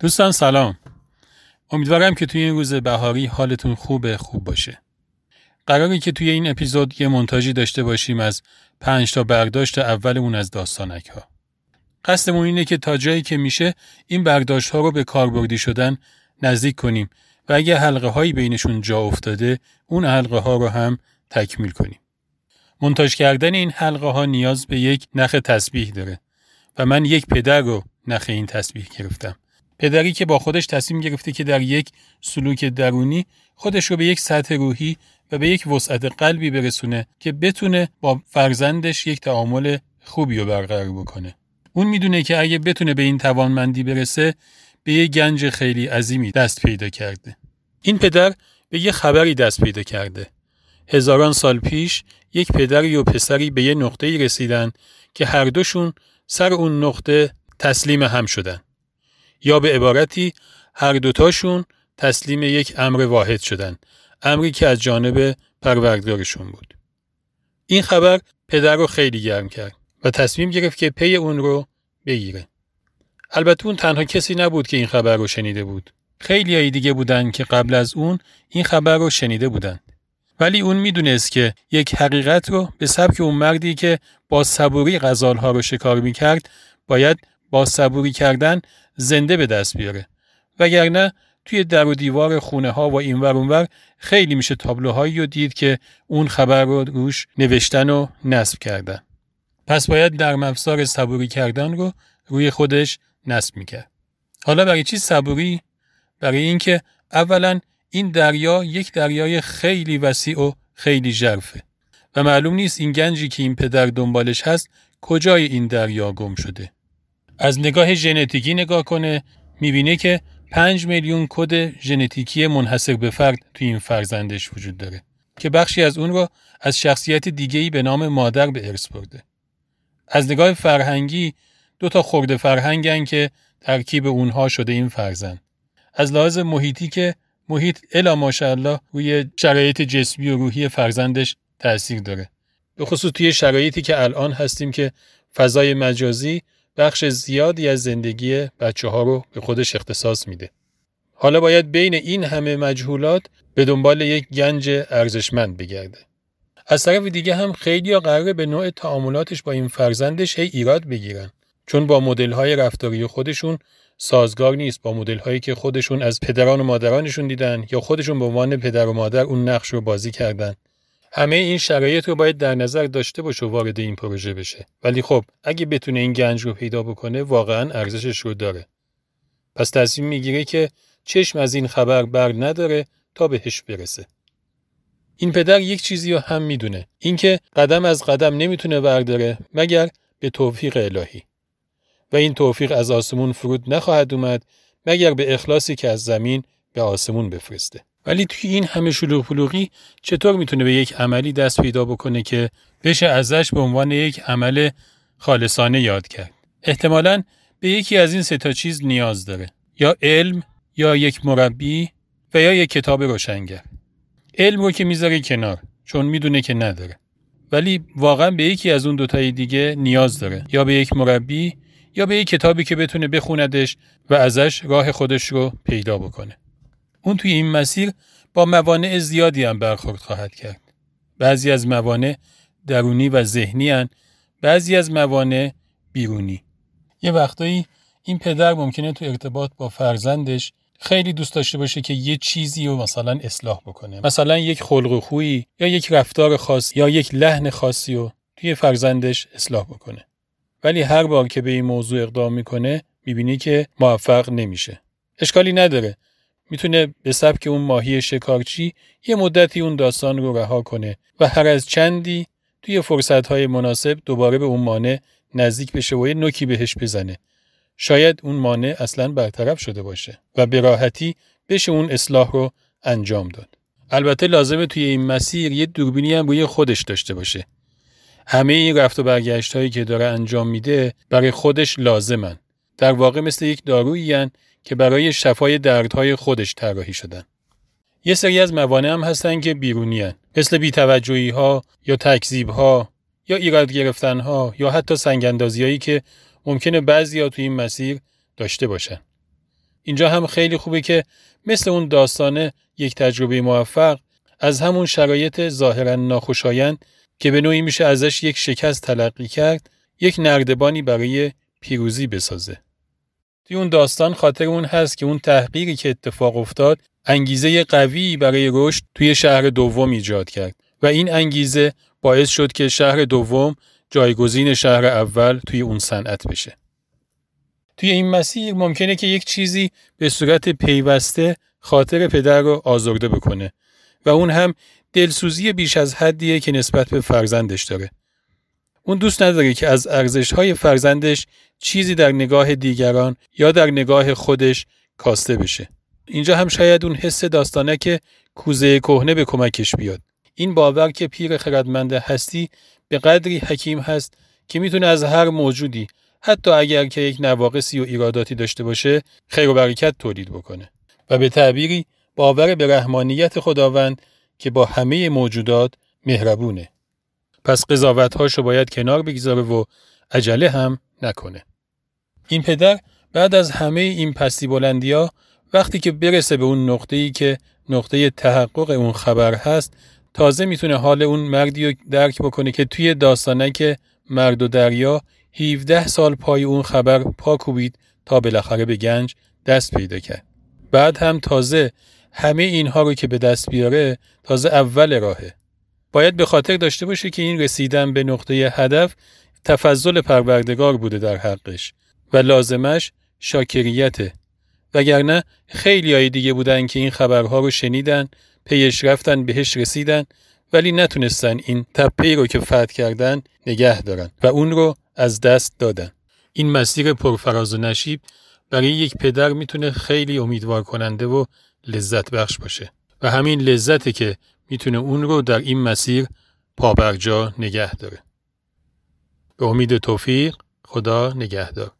دوستان سلام. امیدوارم که توی این روز بهاری حالتون خوبه خوب باشه. قراره که توی این اپیزود یه منتاجی داشته باشیم از پنج تا برداشت اولمون از داستانک ها قصدمون اینه که تا جایی که میشه این برداشت ها رو به کاربردی شدن نزدیک کنیم و اگه حلقه هایی بینشون جا افتاده اون حلقه ها رو هم تکمیل کنیم. منتاج کردن این حلقه ها نیاز به یک نخ تسبیح داره و من یک پدر رو نخ این تسبیح گرفتم. پدری که با خودش تصمیم گرفته که در یک سلوک درونی خودش رو به یک سطح روحی و به یک وسعت قلبی برسونه که بتونه با فرزندش یک تعامل خوبی رو برقرار بکنه. اون می‌دونه که اگه بتونه به این توانمندی برسه به یک گنج خیلی عظیمی دست پیدا کرده. این پدر به یه خبری دست پیدا کرده. هزاران سال پیش یک پدری و پسری به یه نقطه‌ای رسیدن که هر دوشون سر اون نقطه تسلیم هم شدن. یا به عبارتی هر دوتاشون تسلیم یک امر واحد شدن. امری که از جانب پروردگارشون بود. این خبر پدر رو خیلی گرم کرد و تصمیم گرفت که پی اون رو بگیره. البته اون تنها کسی نبود که این خبر رو شنیده بود. خیلی های دیگه بودن که قبل از اون این خبر رو شنیده بودن. ولی اون می‌دونست که یک حقیقت رو به سبک اون مردی که با صبوری غزالها رو شکار می‌کرد باید با صبوری کردن زنده به دست بیاره. وگرنه توی در و دیوار خونه ها و اینور اونور خیلی میشه تابلوهایی رو دید که اون خبر رو روش نوشتن و نصب کردن. پس باید در مفسار صبوری کردن رو روی خودش نصب می‌کرد. حالا برای چی صبوری؟ برای اینکه اولا این دریا یک دریای خیلی وسیع و خیلی ژرفه. و معلوم نیست این گنجی که این پدر دنبالش هست کجای این دریا گم شده. از نگاه ژنتیکی نگاه کنه می‌بینه که 5 میلیون کد ژنتیکی منحصر به فرد توی این فرزندش وجود داره که بخشی از اون رو از شخصیت دیگه‌ای به نام مادر به ارث برده. از نگاه فرهنگی دو تا خورده فرهنگن که ترکیب اونها شده این فرزند. از لحاظ محیطی که محیط الا ماشاءالله روی شرایط جسمی و روحی فرزندش تاثیر داره به خصوص توی شرایطی که الان هستیم که فضای مجازی بخش زیادی از زندگی بچه ها رو به خودش اختصاص میده. حالا باید بین این همه مجهولات به دنبال یک گنج ارزشمند بگرده. از طرف دیگه هم خیلی ها قراره به نوع تعاملاتش با این فرزندش هی ایراد بگیرن. چون با مدل های رفتاری خودشون سازگار نیست. با مدل هایی که خودشون از پدران و مادرانشون دیدن یا خودشون به عنوان پدر و مادر اون نقش رو بازی کردن. همه این شرایط رو باید در نظر داشته باشه و وارد این پروژه بشه. ولی خب اگه بتونه این گنج رو پیدا بکنه واقعا ارزشش رو داره. پس تصمیم می‌گیره که چشم از این خبر بر نداره تا بهش برسه. این پدر یک چیزی رو هم می‌دونه. اینکه قدم از قدم نمی‌تونه برداره مگر به توفیق الهی. و این توفیق از آسمون فرود نخواهد اومد مگر به اخلاصی که از زمین به آسمون بفرسته. ولی توی این همه شلوغ پلوغی چطور می‌تونه به یک عملی دست پیدا بکنه که بشه ازش به عنوان یک عمل خالصانه یاد کرد؟ احتمالا به یکی از این سه تا چیز نیاز داره. یا علم یا یک مربی و یا یک کتاب روشنگر. علم رو که می‌ذاره کنار چون می‌دونه که نداره. ولی واقعا به یکی از اون دوتای دیگه نیاز داره. یا به یک مربی یا به یک کتابی که بتونه بخوندش و ازش راه خودش رو پیدا بکنه. اون توی این مسیر با موانع زیادی هم برخورد خواهد کرد. بعضی از موانع درونی و ذهنی هن، بعضی از موانع بیرونی. یه وقتایی این پدر ممکنه تو ارتباط با فرزندش خیلی دوست داشته باشه که یه چیزی رو مثلا اصلاح بکنه. مثلا یک خلق و خویی یا یک رفتار خاص یا یک لحن خاصی رو توی فرزندش اصلاح بکنه. ولی هر بار که به این موضوع اقدام می‌کنه می‌بینی که موفق نمیشه. اشکالی نداره. می‌تونه به سبک اون ماهی شکارچی یه مدتی اون داستان رو رها کنه و هر از چندی توی فرصتهای مناسب دوباره به اون مانع نزدیک بشه و یه نوکی بهش بزنه. شاید اون مانع اصلا برطرف شده باشه و به راحتی بشه اون اصلاح رو انجام داد. البته لازمه توی این مسیر یه دوربینی هم روی خودش داشته باشه. همه این رفت و برگشت هایی که داره انجام میده برای خودش لازمن. در واقع مثل یک دارویی که برای شفای دردهای خودش طراحی شدن. یه سری از موانع هم هستن که بیرونی هن. مثل بیتوجهی ها یا تکذیب ها یا ایراد گرفتن ها یا حتی سنگندازی هایی که ممکنه بعضی ها توی این مسیر داشته باشن. اینجا هم خیلی خوبه که مثل اون داستانه یک تجربه موفق از همون شرایط ظاهرا ناخوشایند که به نوعی میشه ازش یک شکست تلقی کرد یک نردبانی برای پیروزی بسازه. توی اون داستان خاطر اون هست که اون تحقیقی که اتفاق افتاد انگیزه قوی برای رشد توی شهر دوم ایجاد کرد و این انگیزه باعث شد که شهر دوم جایگزین شهر اول توی اون صنعت بشه. توی این مسیر ممکنه که یک چیزی به صورت پیوسته خاطر پدر رو آزرده بکنه و اون هم دلسوزی بیش از حدیه که نسبت به فرزندش داره. اون دوست نداره که از ارزش های فرزندش چیزی در نگاه دیگران یا در نگاه خودش کاسته بشه. اینجا هم شاید اون حس داستانه که کوزه کهنه به کمکش بیاد. این باور که پیر خردمند هستی به قدری حکیم هست که می‌تونه از هر موجودی حتی اگر که یک نواقصی و ایراداتی داشته باشه خیر و برکت تولید بکنه و به تعبیری باور به رحمانیت خداوند که با همه موجودات مهربونه. پس قضاوت هاشو باید کنار بگذاره و عجله هم نکنه. این پدر بعد از همه این پستی بلندی وقتی که برسه به اون نقطه ای که نقطه تحقق اون خبر هست تازه می‌تونه حال اون مردی رو درک بکنه که توی داستانک مرد و دریا 17 سال پای اون خبر پا کوبید تا بالاخره به گنج دست پیدا کرد. بعد هم تازه همه اینها رو که به دست بیاره تازه اول راهه. باید به خاطر داشته باشه که این رسیدن به نقطه هدف تفضل پروردگار بوده در حقش و لازمش شاکریته. وگرنه خیلی های دیگه بودن که این خبرها رو شنیدن پیش رفتن بهش رسیدن ولی نتونستن این تپه رو که فتح کردن نگه دارن و اون رو از دست دادن. این مسیر پرفراز و نشیب برای یک پدر می‌تونه خیلی امیدوار کننده و لذت بخش باشه و همین لذته که می‌تونه اون رو در این مسیر پابرجا نگه داره. به امید توفیق خدا نگهدار.